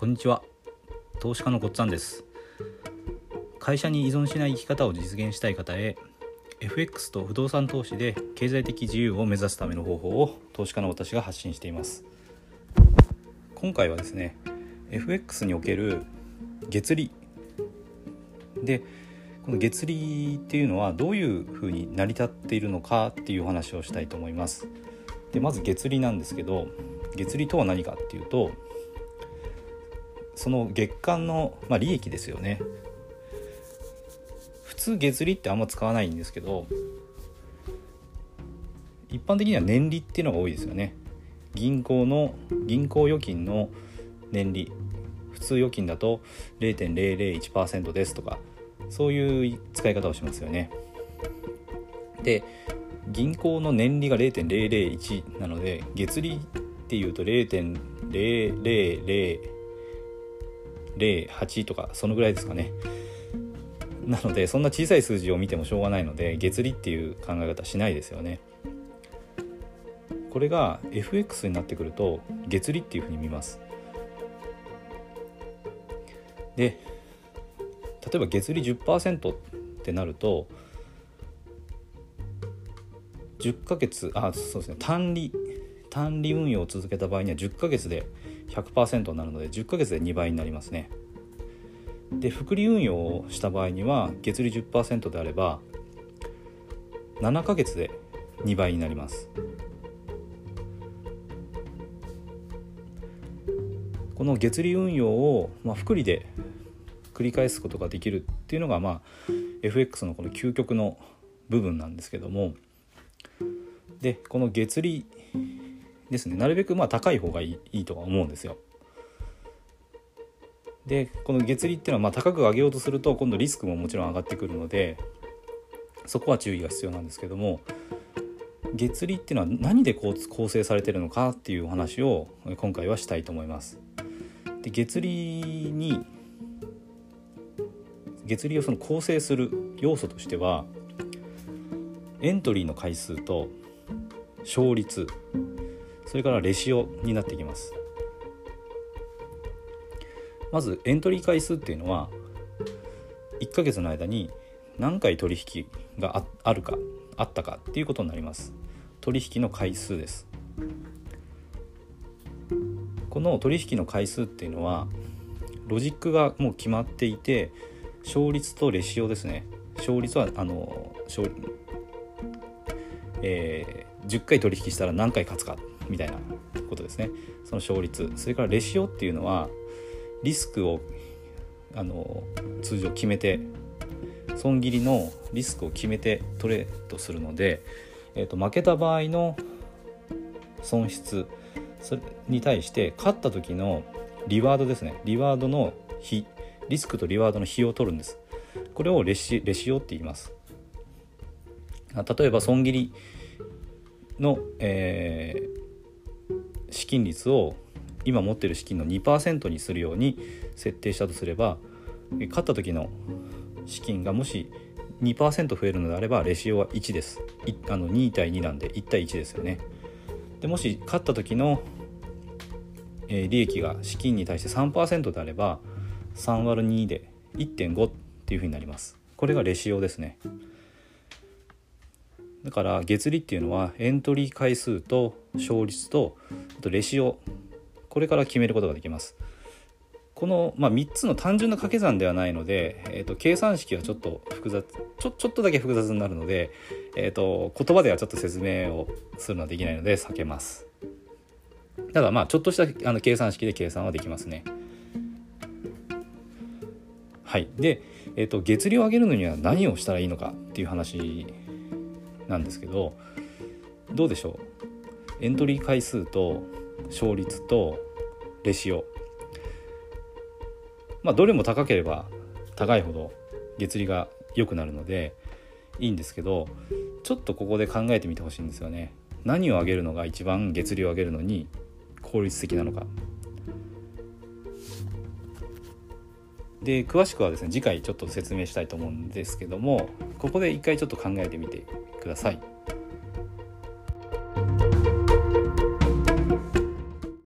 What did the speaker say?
こんにちは。投資家のごっつぁんです。会社に依存しない生き方を実現したい方へ FX と不動産投資で経済的自由を目指すための方法を投資家の私が発信しています。今回はですね FX における月利。でこの月利っていうのはどういうふうに成り立っているのかっていう話をしたいと思います。でまず月利なんですけど月利とは何かっていうとその月間の、まあ、利益ですよね。普通月利ってあんま使わないんですけど一般的には年利っていうのが多いですよね。銀行の銀行預金の年利。普通預金だと0.001%ですとかそういう使い方をしますよね。で銀行の年利が0.001なので月利っていうと0.000 0.08とかそのぐらいですかね。なのでそんな小さい数字を見てもしょうがないので月利っていう考え方しないですよね。これが FX になってくると月利っていうふうに見ます。で例えば月利10%ってなると10ヶ月あそうですね。単利単利運用を続けた場合には10ヶ月で100%になるので10ヶ月で2倍になりますね。で複利運用をした場合には月利10%であれば7ヶ月で2倍になります。この月利運用を、まあ、複利で繰り返すことができるっていうのが、まあ、FX のこの究極の部分なんですけども。でこの月利ですねなるべくまあ高い方がいいいいとは思うんですよ。でこの月利っていうのはまあ高く上げようとすると今度リスクももちろん上がってくるのでそこは注意が必要なんですけども月利っていうのは何で構成されてるのかっていうお話を今回はしたいと思います。で月利に月利をその構成する要素としてはエントリーの回数と勝率それからレシオになってきます。まずエントリー回数っていうのは1ヶ月の間に何回取引があるかあったかっていうことになります。取引の回数です。この取引の回数っていうのはロジックがもう決まっていて勝率とレシオですね。勝率はあの勝、えー、10回取引したら何回勝つか。みたいなことですね。その勝率。それからレシオっていうのはリスクをあの通常決めて損切りのリスクを決めてトレードするので、えーと、負けた場合の損失それに対して勝った時のリワードですね。リワードの比リスクとリワードの比を取るんです。これをレシレシオって言います。例えば損切りの、えー、資金率を今持ってる資金の2%にするように設定したとすれば勝った時の資金がもし2%増えるのであればレシオは1です。あの2対2なんで1対1です。よねでもし勝った時の、利益が資金に対して3%であれば3割る2で1.5っていうふうになります。これがレシオですね。だから月利っていうのはエントリー回数と勝率とあとレシオこれから決めることができます。この、まあ、3つの単純な掛け算ではないので、えーと、計算式はちょっと複雑ちょちょっとだけ複雑になるので、えーと、言葉ではちょっと説明をするのはできないので避けます。ただまあちょっとしたあの計算式で計算はできますね。はい。で、えーと月利を上げるのには何をしたらいいのかっていう話なんですけどどうでしょう？エントリー回数と勝率とレシオ。まあどれも高ければ高いほど月利が良くなるのでいいんですけどちょっとここで考えてみてほしいんですよね。何を上げるのが一番月利を上げるのに効率的なのか。で詳しくはですね次回ちょっと説明したいと思うんですけどもここで一回ちょっと考えてみてください。